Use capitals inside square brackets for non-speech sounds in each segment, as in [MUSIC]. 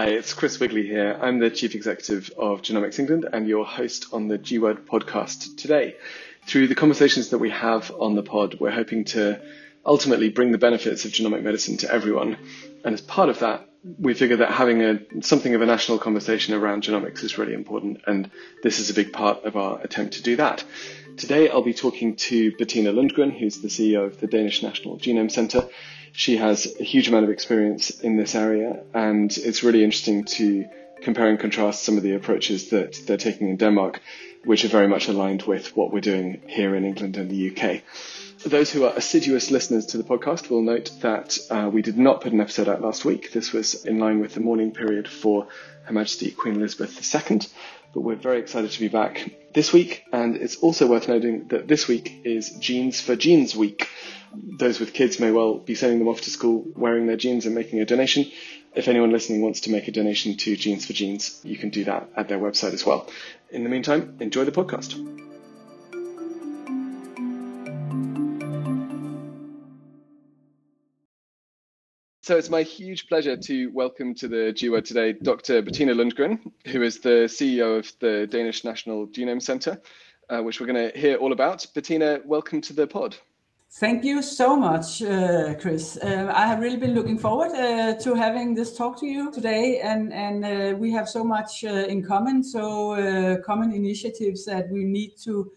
Hi, it's Chris Wigley here. I'm the Chief Executive of Genomics England and your host on the G Word podcast today. Through the conversations that we have on the pod, we're hoping to ultimately bring the benefits of genomic medicine to everyone. And as part of that, we figure that having a something of a national conversation around genomics is really important, and this is a big part of our attempt to do that. Today, I'll be talking to Bettina Lundgren, who's the CEO of the Danish National Genome Centre. She has a huge amount of experience in this area, and it's really interesting to compare and contrast some of the approaches that they're taking in Denmark, which are very much aligned with what we're doing here in England and the UK. Those who are assiduous listeners to the podcast will note that uh, we did not put an episode out last week. This was in line with the mourning period for Her Majesty Queen Elizabeth II, but we're very excited to be back this week. And it's also worth noting that this week is Jeans for Genes Week. Those with kids may well be sending them off to school wearing their jeans and making a donation. If anyone listening wants to make a donation to Jeans for Genes, you can do that at their website as well. In the meantime, enjoy the podcast. So it's my huge pleasure to welcome to the G Word today Dr. Bettina Lundgren, who is the CEO of the Danish National Genome Centre, uh, which we're going to hear all about. Bettina, welcome to the pod. Thank you so much, uh, Chris. Uh, I have really been looking forward uh, to having this talk to you today, and and uh, we have so much uh, in common. So common initiatives that we need to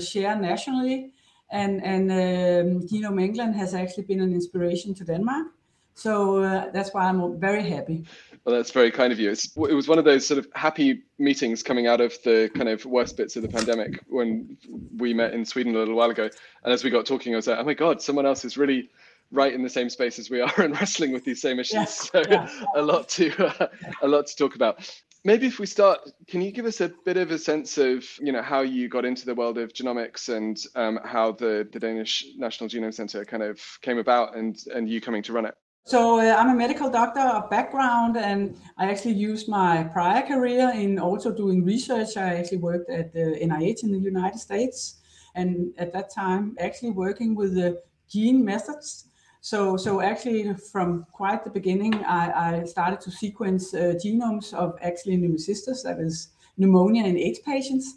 share nationally, and and um, Genome England has actually been an inspiration to Denmark. So uh, that's why I'm very happy. Well, that's very kind of you. It's, it was one of those sort of happy meetings coming out of the kind of worst bits of the pandemic when we met in Sweden a little while ago. And as we got talking, I was like, oh my God, someone else is really right in the same space as we are [LAUGHS] and wrestling with these same issues. Yeah, so yeah. a lot to uh, a lot to talk about. Maybe if we start, can you give us a bit of a sense of you know how you got into the world of genomics and um, how the the Danish National Genome Center kind of came about and and you coming to run it? So uh, I'm a medical doctor of background, and I actually used my prior career in also doing research. I actually worked at the NIH in the United States, and at that time, actually working with the gene methods. So, so actually, from quite the beginning, I, I started to sequence uh, genomes of actually pneumocystis, that is pneumonia in AIDS patients.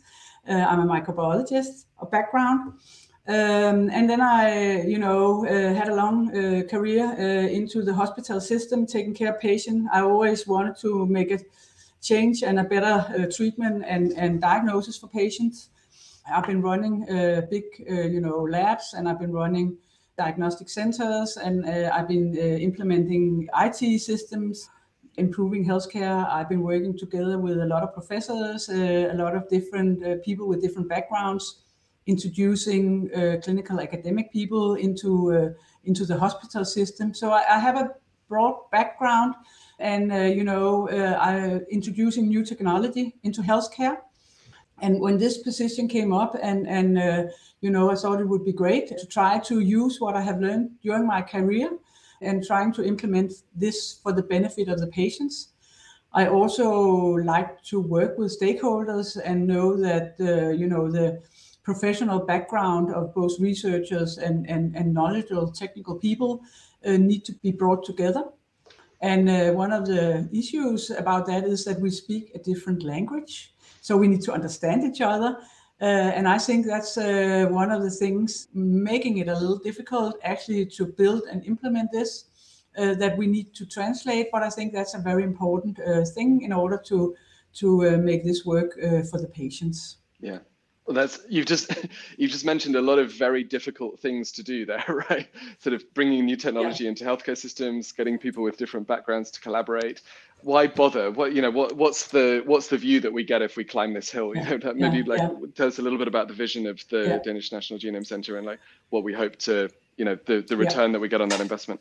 Uh, I'm a microbiologist of background. Um, and then I, you know, uh, had a long uh, career uh, into the hospital system, taking care of patients. I always wanted to make a change and a better uh, treatment and, and diagnosis for patients. I've been running uh, big, uh, you know, labs, and I've been running diagnostic centers, and I've been implementing IT systems, improving healthcare. I've been working together with a lot of professors, a lot of different people with different backgrounds introducing uh, clinical academic people into uh, into the hospital system. So I, I have a broad background, and uh, you know, uh, I introducing new technology into healthcare. And when this position came up, and and uh, you know, I thought it would be great to try to use what I have learned during my career, and trying to implement this for the benefit of the patients. I also like to work with stakeholders and know that uh, you know the professional background of both researchers and, and, and knowledgeable technical people uh, need to be brought together. And uh, one of the issues about that is that we speak a different language. So we need to understand each other. Uh, and I think that's uh, one of the things making it a little difficult actually to build and implement this. Uh, that we need to translate, but I think that's a very important uh, thing in order to to make this work for the patients. Yeah, well, that's you've just [LAUGHS] you've just mentioned a lot of very difficult things to do there, [LAUGHS] right? Sort of bringing new technology yeah. into healthcare systems, getting people with different backgrounds to collaborate. Why bother? What you know? What what's the what's the view that we get if we climb this hill? You know, maybe yeah. like tell us a little bit about the vision of the Danish National Genome Center and like what we hope to you know the the return that we get on that investment.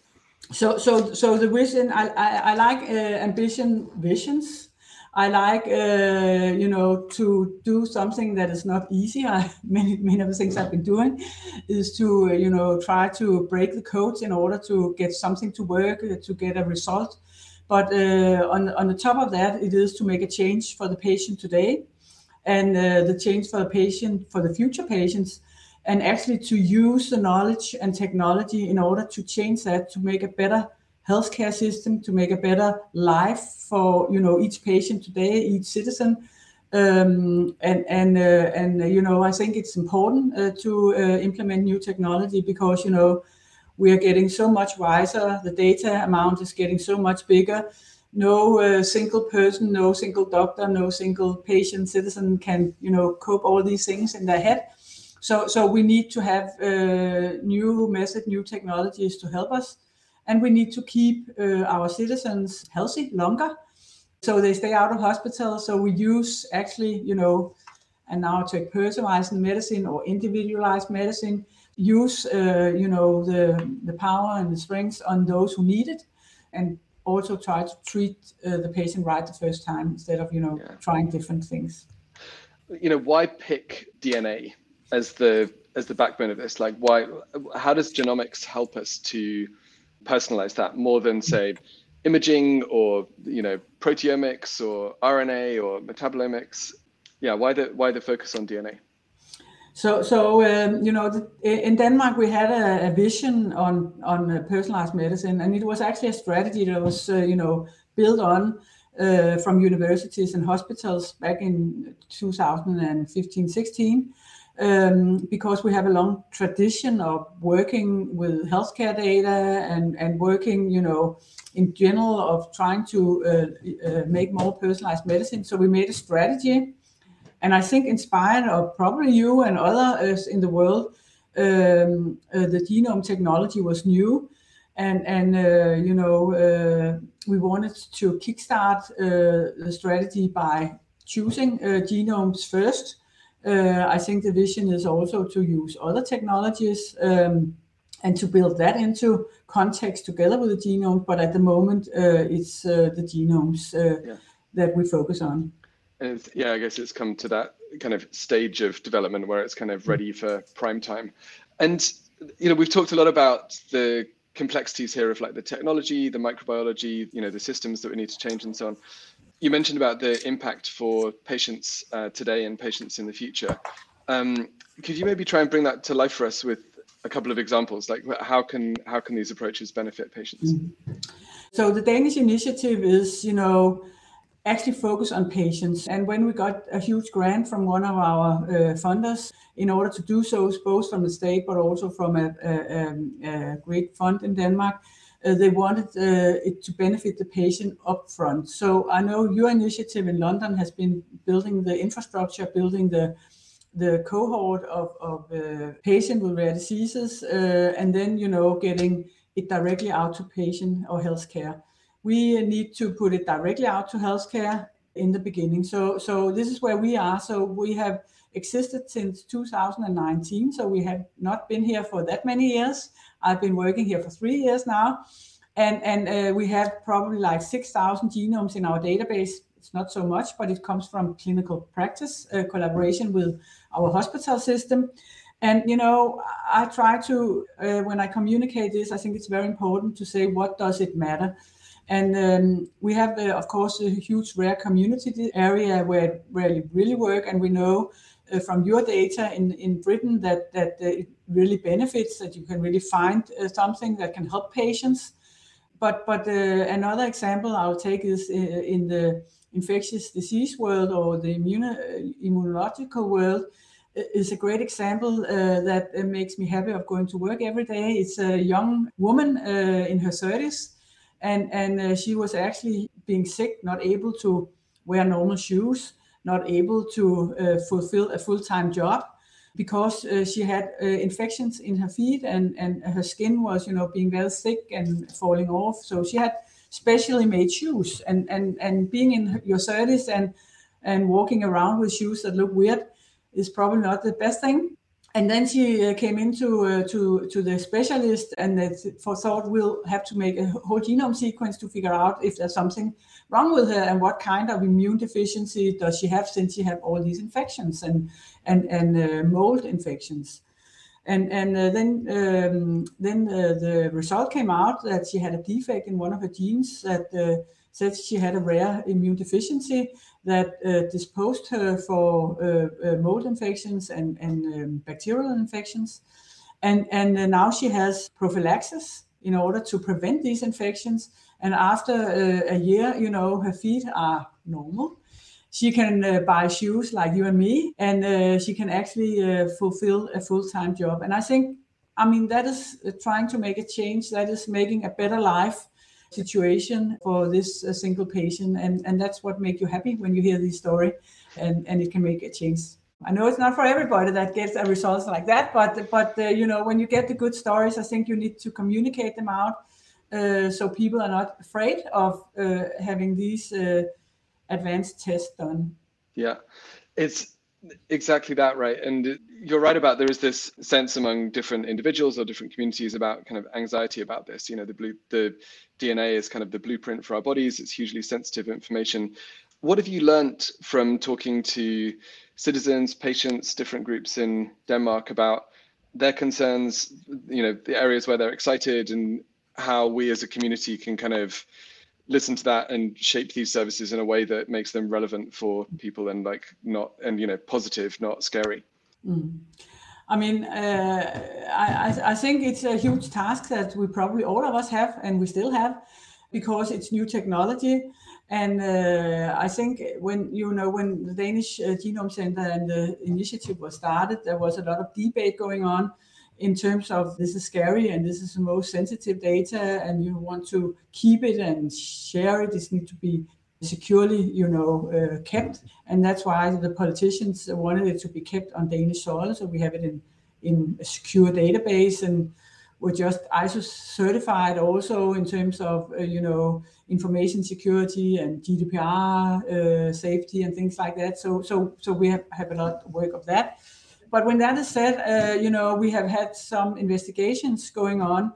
So so so the vision I I, I like uh, ambition visions I like, uh, you know, to do something that is not easy. I, [LAUGHS] many, many of the things I've been doing is to, you know, try to break the codes in order to get something to work, uh, to get a result. But uh, on, on the top of that, it is to make a change for the patient today and uh, the change for the patient, for the future patients, and actually to use the knowledge and technology in order to change that to make a better healthcare system to make a better life for you know each patient today, each citizen. Um, and and uh, and uh, you know I think it's important uh, to uh, implement new technology because you know we are getting so much wiser. The data amount is getting so much bigger. No uh, single person, no single doctor, no single patient, citizen can you know cope all these things in their head. So so we need to have uh, new method, new technologies to help us, and we need to keep our citizens healthy longer so they stay out of hospital. So we use actually, you know, and now take personalized medicine or individualized medicine, use, uh, you know, the, the power and the strengths on those who need it, and also try to treat uh, the patient right the first time instead of, you know, yeah. trying different things. You know, why pick DNA as the as the backbone of this? Like, why? How does genomics help us to personalize that more than say imaging or you know proteomics or RNA or metabolomics? Yeah, why the why the focus on DNA? So, so um, you know, the, in Denmark we had a, a vision on on uh, personalized medicine, and it was actually a strategy that was uh, you know built on uh, from universities and hospitals back in 2015-16 um, because we have a long tradition of working with healthcare data and, and working, you know, in general of trying to uh, uh, make more personalized medicine. So we made a strategy, and I think inspired of probably you and others in the world, um, uh, the genome technology was new, and and uh, you know uh, we wanted to kickstart uh, the strategy by choosing genomes first I think the vision is also to use other technologies um, and to build that into context together with the genome. But at the moment, uh, it's uh, the genomes yeah. that we focus on. And yeah, I guess it's come to that kind of stage of development where it's kind of ready for prime time. And you know, we've talked a lot about the complexities here of like the technology, the microbiology, you know, the systems that we need to change and so on you mentioned about the impact for patients uh, today and patients in the future. Um, could you maybe try and bring that to life for us with a couple of examples? Like how can how can these approaches benefit patients? Mm-hmm. So the Danish initiative is, you know, actually focus on patients. And when we got a huge grant from one of our uh, funders, in order to do so, both from the state but also from a, a, um, a great fund in Denmark, uh, they wanted uh, it to benefit the patient upfront. So I know your initiative in London has been building the infrastructure, building the the cohort of, of uh, patient with rare diseases, uh, and then you know getting it directly out to patient or healthcare. We need to put it directly out to healthcare in the beginning. So so this is where we are. So we have existed since 2019. So we have not been here for that many years. I've been working here for three years now, and and uh, we have probably like 6,000 genomes in our database. It's not so much, but it comes from clinical practice uh, collaboration with our hospital system. And you know, I try to uh, when I communicate this, I think it's very important to say what does it matter. And um, we have, uh, of course, a huge rare community area where where you really work, and we know uh, from your data in, in Britain that, that uh, it really benefits, that you can really find uh, something that can help patients. But, but another example I'll take is in the infectious disease world or the immune, immunological world is a great example uh, that uh, makes me happy of going to work every day. It's a young woman uh, in her 30s, and and she was actually being sick, not able to wear normal shoes, not able to uh, fulfill a full-time job because uh, she had uh, infections in her feet and, and her skin was, you know, being very thick and falling off. So she had specially made shoes and, and, and being in your 30s and, and walking around with shoes that look weird is probably not the best thing and then she uh, came into uh, to to the specialist and for thought we'll have to make a whole genome sequence to figure out if there's something wrong with her and what kind of immune deficiency does she have since she had all these infections and and and uh, mold infections and and uh, then um, then uh, the result came out that she had a defect in one of her genes that uh, said she had a rare immune deficiency that uh, disposed her for uh, uh, mold infections and, and um, bacterial infections. And, and now she has prophylaxis in order to prevent these infections. And after uh, a year, you know, her feet are normal. She can uh, buy shoes like you and me, and uh, she can actually fulfill a full-time job. And I think, I mean, that is uh, trying to make a change. That is making a better life situation for this uh, single patient, and and that's what makes you happy when you hear this story, and and it can make a change. I know it's not for everybody that gets a results like that, but but uh, you know when you get the good stories, I think you need to communicate them out so people are not afraid of uh, having these uh, advanced tests done. Yeah, it's exactly that, right? And you're right about there is this sense among different individuals or different communities about kind of anxiety about this. You know, the blue, the DNA is kind of the blueprint for our bodies. It's hugely sensitive information. What have you learnt from talking to citizens, patients, different groups in Denmark about their concerns? You know, the areas where they're excited and how we as a community can kind of listen to that and shape these services in a way that makes them relevant for people and like not and you know positive not scary. Mm. i mean uh, I, I think it's a huge task that we probably all of us have and we still have because it's new technology. And uh, i think when you know when the danish uh, genome center and the initiative was started there was a lot of debate going on in terms of this is scary and this is the most sensitive data and you want to keep it and share it. This needs to be securely, you know, uh, kept. And that's why the politicians wanted it to be kept on Danish soil. So we have it in, in a secure database and we're just ISO certified also in terms of, uh, you know, information security and GDPR uh, safety and things like that. So, so, so we have, have a lot of work of that. But when that is said, uh, you know, we have had some investigations going on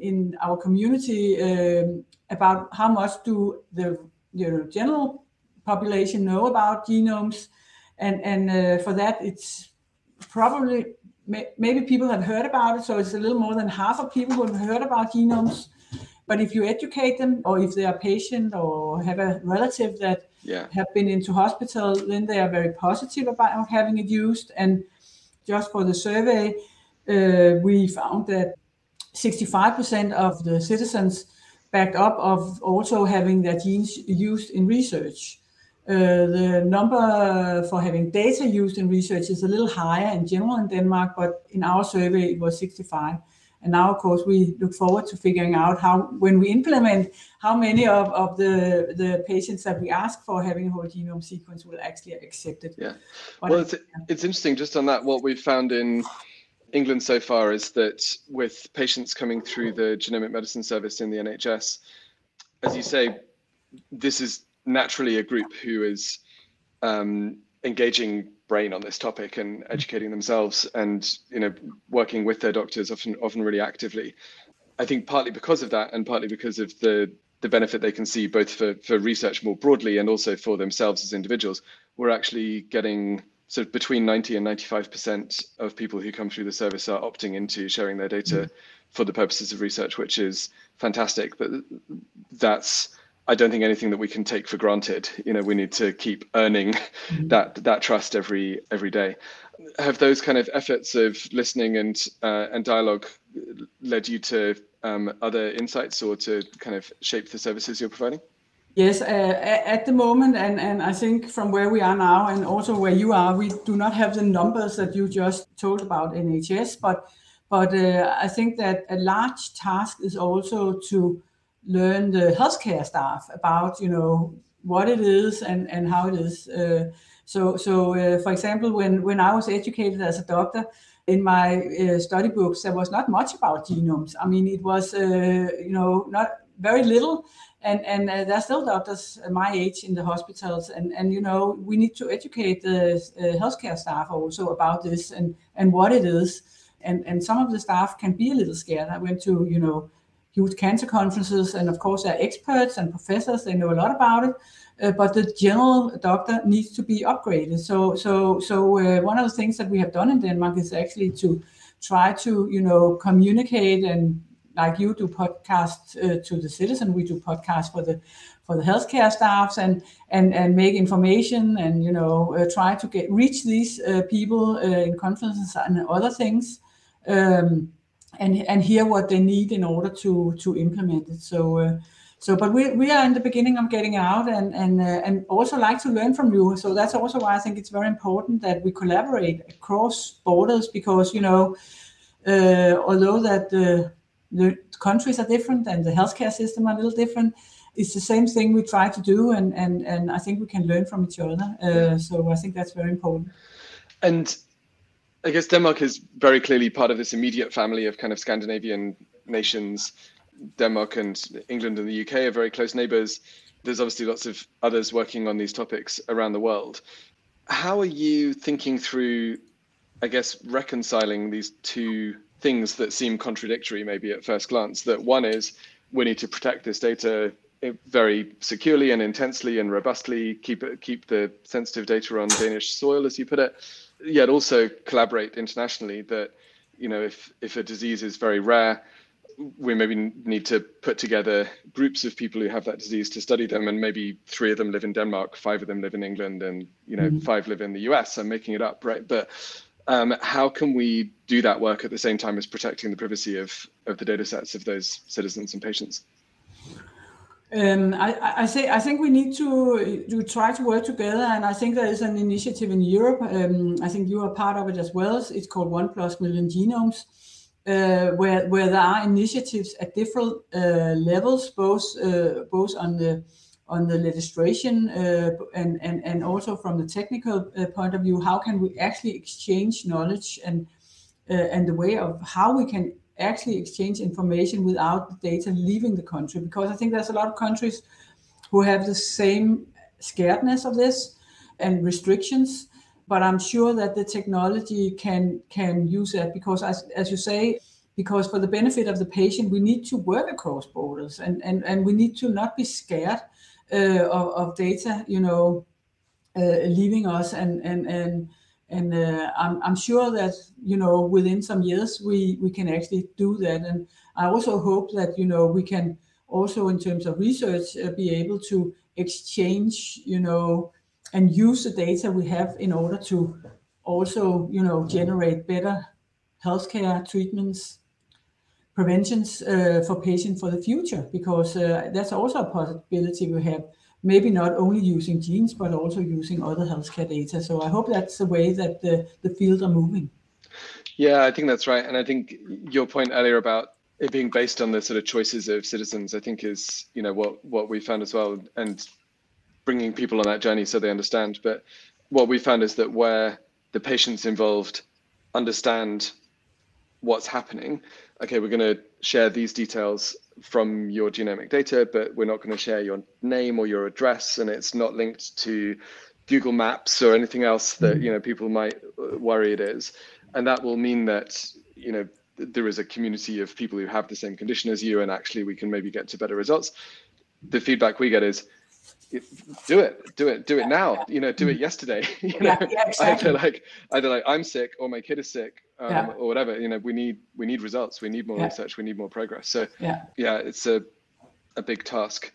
in our community um, about how much do the you know, general population know about genomes, and and uh, for that it's probably maybe people have heard about it, so it's a little more than half of people who have heard about genomes. But if you educate them, or if they are patient or have a relative that yeah. have been into hospital, then they are very positive about having it used. And just for the survey, uh, we found that 65% of the citizens backed up of also having their genes used in research. Uh, the number for having data used in research is a little higher in general in Denmark, but in our survey it was 65. And now, of course, we look forward to figuring out how, when we implement, how many of, of the, the patients that we ask for having a whole genome sequence will actually accept it. Yeah. What well, it's, it's interesting just on that. What we've found in England so far is that with patients coming through the genomic medicine service in the NHS, as you say, this is naturally a group who is um, engaging brain on this topic and educating themselves and you know working with their doctors often often really actively i think partly because of that and partly because of the the benefit they can see both for for research more broadly and also for themselves as individuals we're actually getting sort of between 90 and 95% of people who come through the service are opting into sharing their data mm-hmm. for the purposes of research which is fantastic but that's I don't think anything that we can take for granted. You know, we need to keep earning mm-hmm. [LAUGHS] that that trust every every day. Have those kind of efforts of listening and uh, and dialogue led you to um, other insights or to kind of shape the services you're providing? Yes, uh, at the moment, and, and I think from where we are now, and also where you are, we do not have the numbers that you just told about NHS, but but uh, I think that a large task is also to learn the healthcare staff about you know what it is and and how it is. Uh, so so uh, for example, when when I was educated as a doctor. In my uh, study books, there was not much about genomes. I mean, it was, uh, you know, not very little, and and uh, there are still doctors my age in the hospitals and and you know we need to educate the uh, healthcare staff also about this and and what it is and and some of the staff can be a little scared i went to you know huge cancer conferences, and of course, they're experts and professors. They know a lot about it, uh, but the general doctor needs to be upgraded. So, so, so uh, one of the things that we have done in Denmark is actually to try to, you know, communicate and like you do podcasts uh, to the citizen, we do podcasts for the for the healthcare staffs and and and make information and you know uh, try to get reach these uh, people uh, in conferences and other things. Um, and hear what they need in order to implement it. So. Uh, so, but we, we are in the beginning of getting out uh, and also like to learn from you. So that's also why I think it's very important that we collaborate across borders because you know, uh, although that the countries are different and the healthcare system are a little different, it's the same thing we try to do, and I think we can learn from each other. So I think that's very important. I guess Denmark is very clearly part of this immediate family of kind of Scandinavian nations. Denmark and England and the UK are very close neighbors. There's obviously lots of others working on these topics around the world. How are you thinking through, I guess, reconciling these two things that seem contradictory maybe at first glance? That one is we need to protect this data very securely and intensely and robustly, keep it, keep the sensitive data on Danish soil, as you put it yet also collaborate internationally that you know if if a disease is very rare we maybe need to put together groups of people who have that disease to study them and maybe three of them live in denmark five of them live in england and you know mm-hmm. five live in the us i'm making it up right but um, how can we do that work at the same time as protecting the privacy of of the data sets of those citizens and patients um, I, I, say, I think we need to, to try to work together, and I think there is an initiative in Europe. Um, I think you are part of it as well. It's called One Plus Million Genomes, uh, where where there are initiatives at different uh, levels, both uh, both on the on the legislation uh, and, and and also from the technical uh, point of view. How can we actually exchange knowledge and uh, and the way of how we can actually exchange information without the data leaving the country because I think there's a lot of countries who have the same scaredness of this and restrictions but I'm sure that the technology can can use that because as, as you say because for the benefit of the patient we need to work across borders and and, and we need to not be scared uh, of, of data you know uh, leaving us and and and and uh, I'm, I'm sure that you know within some years we we can actually do that. And i also hope that you know we can also in terms of research uh, be able to exchange you know and use the data we have in order to also you know generate better healthcare treatments preventions uh, for patients for the future. Because uh, that's also a possibility we have maybe not only using genes, but also using other healthcare data. So I hope that's the way that the, the field are moving. Yeah, I think that's right. And I think your point earlier about it being based on the sort of choices of citizens, I think is, you know, what, what we found as well and bringing people on that journey so they understand. But what we found is that where the patients involved understand what's happening, okay, we're going to share these details from your genomic data, but we're not going to share your name or your address, and it's not linked to Google Maps or anything else that mm-hmm. you know people might uh, worry it is, and that will mean that you know there is a community of people who have the same condition as you, and actually we can maybe get to better results. The feedback we get is do it do it do it now you know do it yesterday [LAUGHS] you know yeah, yeah, exactly. either like either like i'm sick or my kid is sick um, yeah. or whatever you know we need we need results we need more research we need more progress. So yeah. yeah it's a a big task.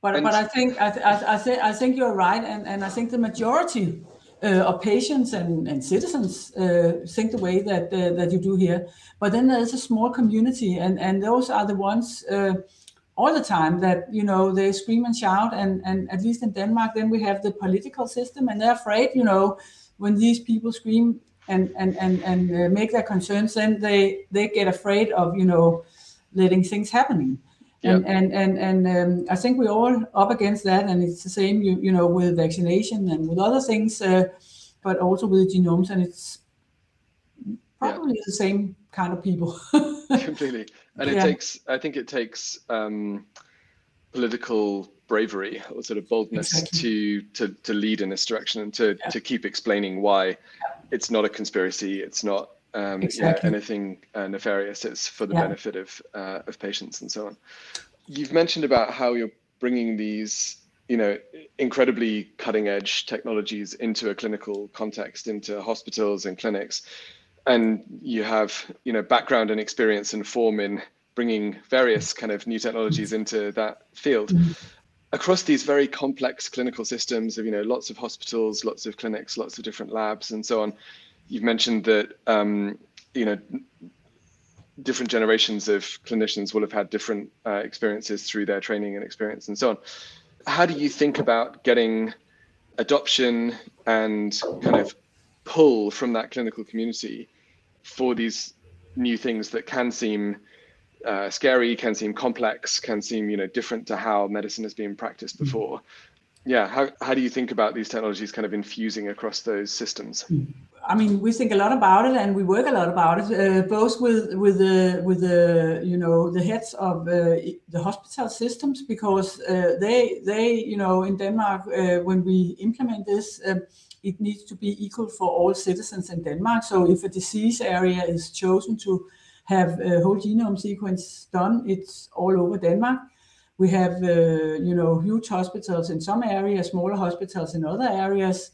But and, but i think i I, I think i think you're right and and i think the majority uh, of patients and, and citizens uh, think the way that uh, that you do here. But then there's a small community and and those are the ones uh, all the time that you know they scream and shout and and at least in denmark then we have the political system and they're afraid you know when these people scream and and and, and uh, make their concerns then they they get afraid of you know letting things happening. And and and, and um, i think we're all up against that and it's the same you, you know with vaccination and with other things uh, but also with genomes and it's probably the same kind of people. [LAUGHS] Completely. And it yeah. takes i think it takes um, political bravery or sort of boldness exactly. to, to to lead in this direction and to yeah. to keep explaining why it's not a conspiracy it's not um, exactly. yeah, anything uh, nefarious it's for the benefit of uh, of patients and so on you've mentioned about how you're bringing these you know incredibly cutting edge technologies into a clinical context into hospitals and clinics and you have you know background and experience and form in bringing various kind of new technologies into that field mm-hmm. Across these very complex clinical systems of you know lots of hospitals lots of clinics lots of different labs and so on you've mentioned that um, you know different generations of clinicians will have had different uh, experiences through their training and experience and so on. How do you think about getting adoption and kind of pull from that clinical community for these new things that can seem uh, scary, can seem complex, can seem you know different to how medicine has been practiced mm-hmm. before. Yeah, how how do you think about these technologies kind of infusing across those systems? Mm. I mean, we think a lot about it, and we work a lot about it, uh, both with with the with the you know the heads of uh, the hospital systems because uh, they they you know in Denmark uh, when we implement this um, it needs to be equal for all citizens in Denmark. So if a disease area is chosen to have a whole genome sequence done, it's all over Denmark. We have, uh, you know, huge hospitals in some areas, smaller hospitals in other areas,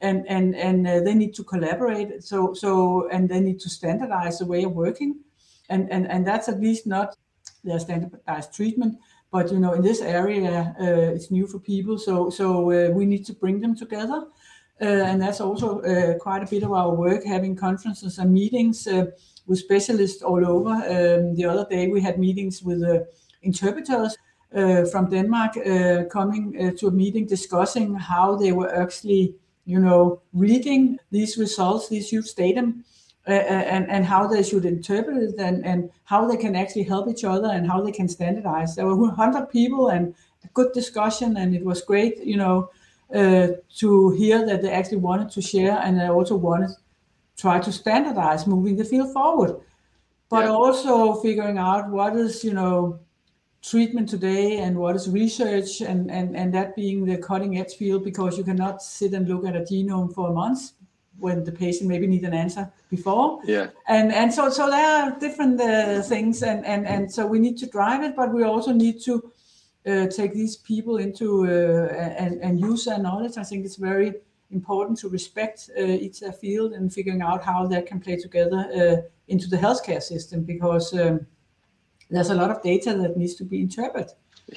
and and and uh, they need to collaborate. So so and they need to standardize the way of working, and and and that's at least not their standardized treatment. But you know, in this area, uh, it's new for people, so so uh, we need to bring them together uh, and that's also uh, quite a bit of our work, having conferences and meetings uh, with specialists all over. Um, the other day we had meetings with interpreters from Denmark coming to a meeting discussing how they were actually, you know, reading these results, these huge data, uh, and, and how they should interpret it and, and how they can actually help each other and how they can standardize. There were 100 people and a good discussion and it was great, you know, uh, to hear that they actually wanted to share and they also wanted to try to standardize moving the field forward. But yeah. also figuring out what is, you know, treatment today and what is research and, and, and that being the cutting edge field because you cannot sit and look at a genome for a month when the patient maybe need an answer before. Yeah. And and so so there are different uh, things and, and and so we need to drive it, but we also need to uh, take these people into uh, and, and use their knowledge. I think it's very important to respect uh, each field and figuring out how that can play together into the healthcare system because um, there's a lot of data that needs to be interpreted.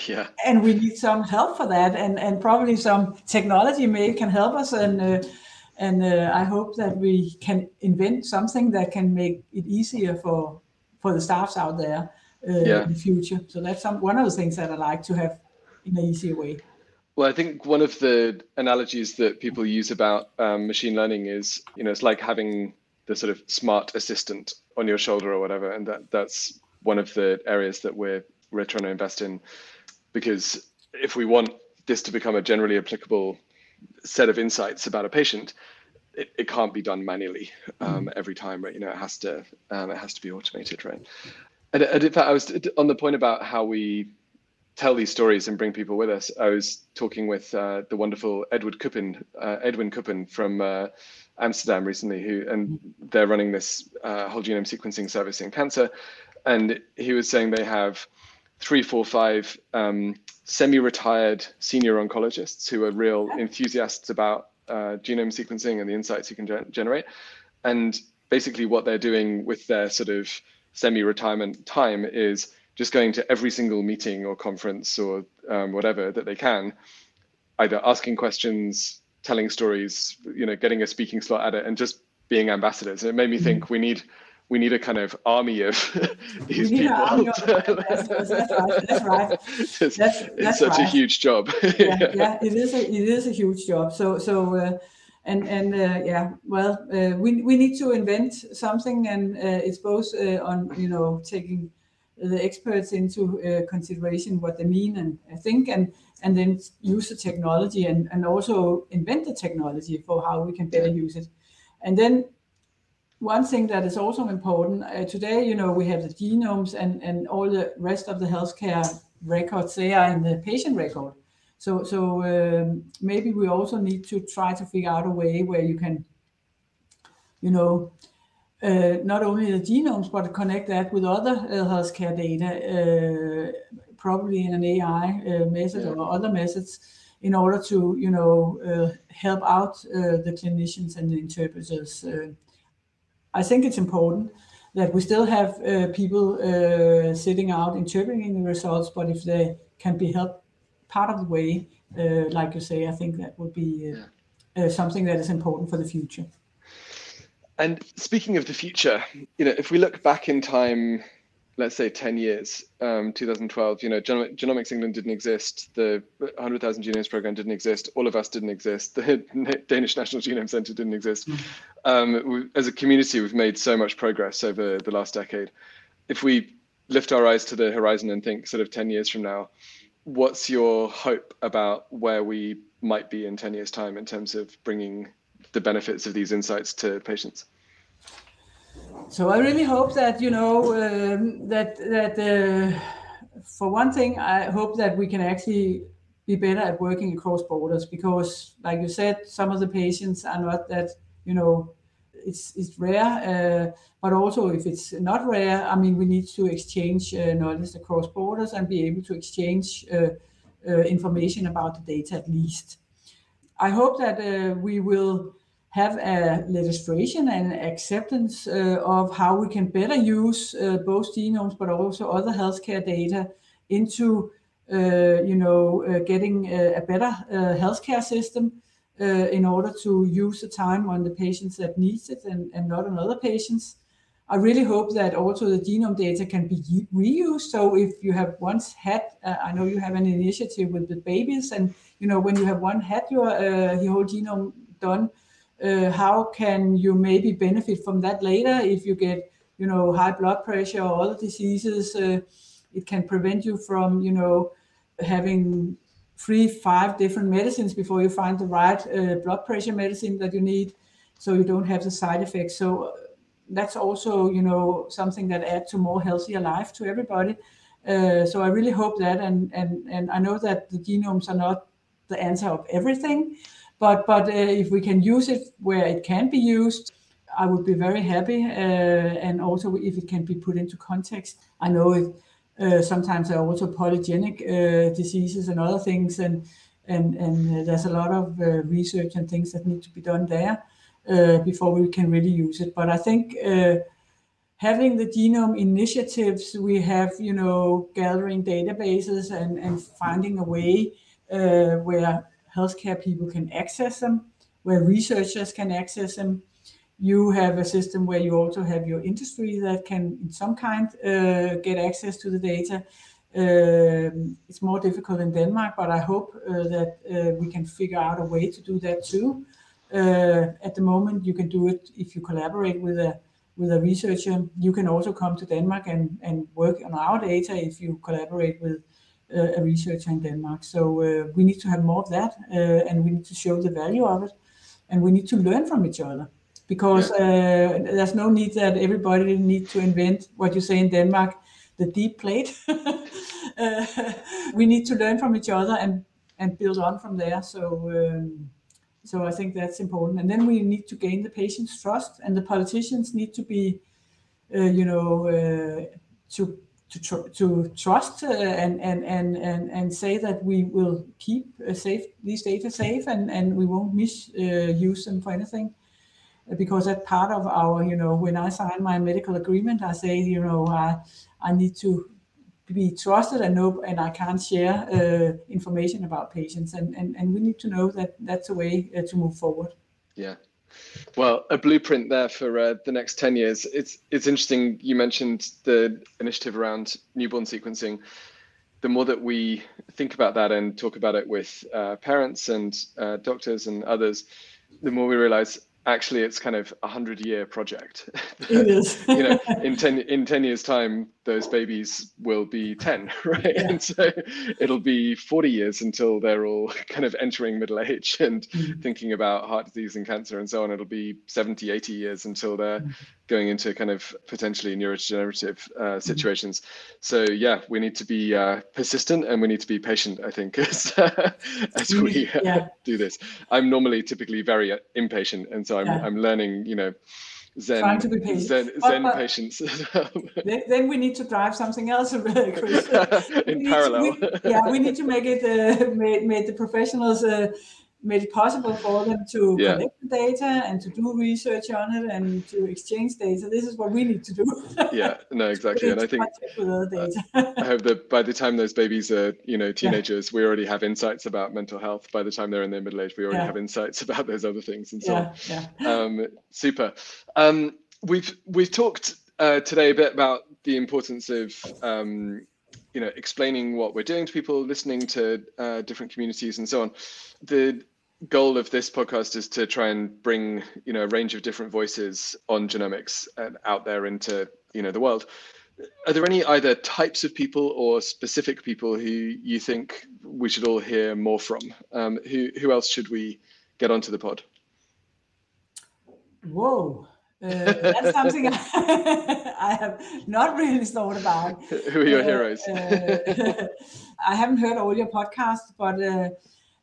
Yeah. And we need some help for that, and, and probably some technology may can help us. And uh, and uh, I hope that we can invent something that can make it easier for for the staffs out there uh, yeah. in the future. So that's some, one of the things that I like to have in an easier way. Well, I think one of the analogies that people use about um, machine learning is, you know, it's like having the sort of smart assistant on your shoulder or whatever, and that that's one of the areas that we're we're trying to invest in, because if we want this to become a generally applicable set of insights about a patient, it, it can't be done manually um, mm. every time, right? You know, it has to um, it has to be automated, right? And, and in fact, I was on the point about how we tell these stories and bring people with us. I was talking with uh, the wonderful Edward Cuppen, uh, Edwin Cuppen from uh, Amsterdam recently, who and they're running this uh, whole genome sequencing service in cancer, and he was saying they have three, four, five um, semi-retired senior oncologists who are real enthusiasts about uh, genome sequencing and the insights you can ge- generate, and basically what they're doing with their sort of semi-retirement time is just going to every single meeting or conference or um, whatever that they can, either asking questions, telling stories, you know, getting a speaking slot at it, and just being ambassadors. And it made me think mm-hmm. we need we need a kind of army of [LAUGHS] these people. Of, that's, that's, right. That's right. [LAUGHS] that's it's such right. a huge job. [LAUGHS] yeah, yeah, it is a it is a huge job. So so. Uh, and and uh, yeah, well, uh, we we need to invent something, and uh, it's both uh, on you know taking the experts into uh, consideration what they mean and think, and and then use the technology and and also invent the technology for how we can better use it, and then. One thing that is also important uh, today, you know, we have the genomes and, and all the rest of the healthcare records. They are in the patient record, so, so um, maybe we also need to try to figure out a way where you can, you know, uh, not only the genomes, but connect that with other uh, healthcare data, uh, probably in an AI uh, method yeah. or other methods, in order to, you know, uh, help out uh, the clinicians and the interpreters. I think it's important that we still have people sitting out interpreting the results, but if they can be helped part of the way, uh, like you say, I think that would be uh. Uh, something that is important for the future. And speaking of the future, you know, if we look back in time let's say 10 years, um, 2012, you know, Genom- Genomics England didn't exist, the 100,000 Genomes program didn't exist, all of us didn't exist, [LAUGHS] the Danish National Genome Center didn't exist. Mm. Um, we, as a community, we've made so much progress over the last decade. If we lift our eyes to the horizon and think sort of 10 years from now, what's your hope about where we might be in 10 years' time in terms of bringing the benefits of these insights to patients? So I really hope that you know um, that that uh, for one thing, I hope that we can actually be better at working across borders because, like you said, some of the patients are not that you know it's it's rare, uh, but also if it's not rare, I mean we need to exchange uh, knowledge across borders and be able to exchange uh, information about the data at least. I hope that we will have a legislation and acceptance uh, of how we can better use uh, both genomes but also other healthcare data into uh, you know getting a, a better healthcare system in order to use the time on the patients that needs it and, and not on other patients. I really hope that also the genome data can be reused. So if you have once had, I know you have an initiative with the babies, and you know when you have one had your your whole genome done, uh, how can you maybe benefit from that later if you get you know high blood pressure or other diseases uh, it can prevent you from you know having three five different medicines before you find the right uh, blood pressure medicine that you need so you don't have the side effects so uh, that's also you know something that adds to more healthier life to everybody uh, so i really hope that and and and i know that the genomes are not the answer of everything but but uh, if we can use it where it can be used, I would be very happy. Uh, and also if it can be put into context. I know it, uh, sometimes there are also polygenic diseases and other things, and and and there's a lot of research and things that need to be done there before we can really use it. But I think having the genome initiatives, we have, you know, gathering databases and, and finding a way uh, where healthcare people can access them, where researchers can access them. You have a system where you also have your industry that can, in some kind, uh, get access to the data. Um, it's more difficult in Denmark, but I hope uh, that uh, we can figure out a way to do that too. Uh, at the moment, you can do it if you collaborate with a with a researcher. You can also come to Denmark and, and work on our data if you collaborate with a researcher in Denmark. So uh, we need to have more of that, uh, and we need to show the value of it, and we need to learn from each other because uh, there's no need that everybody need to invent what you say in Denmark, the deep plate. [LAUGHS] uh, we need to learn from each other and and build on from there. So um, so I think that's important. And then we need to gain the patient's trust, and the politicians need to be, uh, you know, uh, to to, tr- to trust uh, and, and, and, and, and say that we will keep uh, safe these data safe and, and we won't misuse uh, them for anything because that's part of our you know when i sign my medical agreement i say you know i, I need to be trusted and know and i can't share uh, information about patients and, and and we need to know that that's a way uh, to move forward yeah well, a blueprint there for uh, the next 10 years. It's, it's interesting. You mentioned the initiative around newborn sequencing. The more that we think about that and talk about it with uh, parents and uh, doctors and others, the more we realize actually it's kind of a hundred year project. It is. [LAUGHS] you know, in ten in ten years' time, those babies will be ten, [LAUGHS] right? Yeah. And so it'll be forty years until they're all [LAUGHS] kind of entering middle age and mm-hmm. thinking about heart disease and cancer and so on. It'll be 70, 80 years until they're mm-hmm. going into kind of potentially neurodegenerative uh, mm-hmm. situations. Mm-hmm. So yeah, we need to be uh, persistent and we need to be patient. I think as as we uh, yeah. do this. I'm normally typically very uh, impatient, and so I'm yeah. I'm learning, you know, Zen, trying to be patient. Zen, Zen but patience. [LAUGHS] then, then, we need to drive something else. [LAUGHS] In parallel. To, we, yeah, we need to make it uh, [LAUGHS] made, made the professionals uh, made it possible for them to yeah. collect the data and to do research on it and to exchange data. This is what we need to do. yeah, no, [LAUGHS] exactly. and I think I hope that by the time those babies are, you know, teenagers, yeah. we already have insights about mental health. By the time they're in their middle age, we already yeah. have insights about those other things and so on. Yeah. Um, super. Um, we've we've talked uh, today a bit about the importance of um, you know explaining what we're doing to people, listening to uh, different communities, and so on. The goal of this podcast is to try and bring you know a range of different voices on genomics and out there into you know the world. Are there any either types of people or specific people who you think we should all hear more from? Um, who who else should we get onto the pod? Whoa. Uh, that's something [LAUGHS] I have not really thought about. [LAUGHS] Who are your uh, heroes? uh, [LAUGHS] I haven't heard all your podcasts, but uh,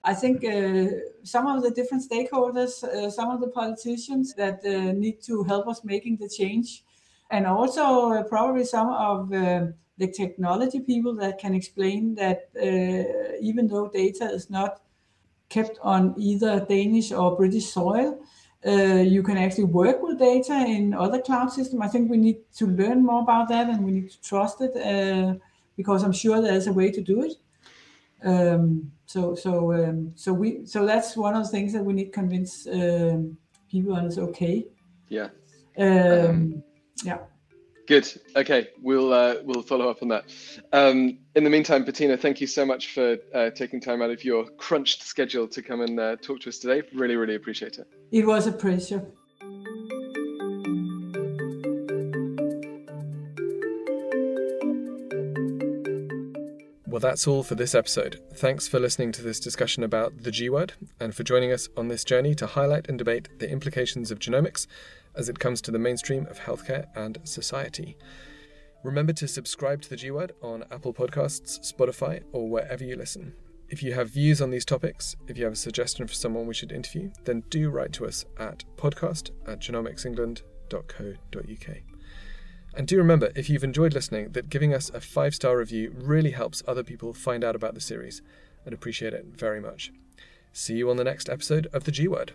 I think uh, some of the different stakeholders, uh, some of the politicians that need to help us making the change, and also probably some of the technology people that can explain that even though data is not kept on either Danish or British soil, uh, you can actually work with data in other cloud systems. I think we need to learn more about that and we need to trust it uh, because I'm sure there's a way to do it. Um, so so um, so we so that's one of the things that we need to convince um, people and it's okay. Yeah. Um, yeah. Good. Okay, we'll uh, we'll follow up on that. Um, in the meantime, Bettina, thank you so much for uh, taking time out of your crunched schedule to come and uh, talk to us today. Really, really appreciate it. It was a pleasure. Well, that's all for this episode. Thanks for listening to this discussion about the G word and for joining us on this journey to highlight and debate the implications of genomics as it comes to the mainstream of healthcare and society. Remember to subscribe to the G Word on Apple Podcasts, Spotify, or wherever you listen. If you have views on these topics, if you have a suggestion for someone we should interview, then do write to us at podcast at genomicsengland.co.uk. And do remember, if you've enjoyed listening, that giving us a five star review really helps other people find out about the series. I'd appreciate it very much. See you on the next episode of The G Word.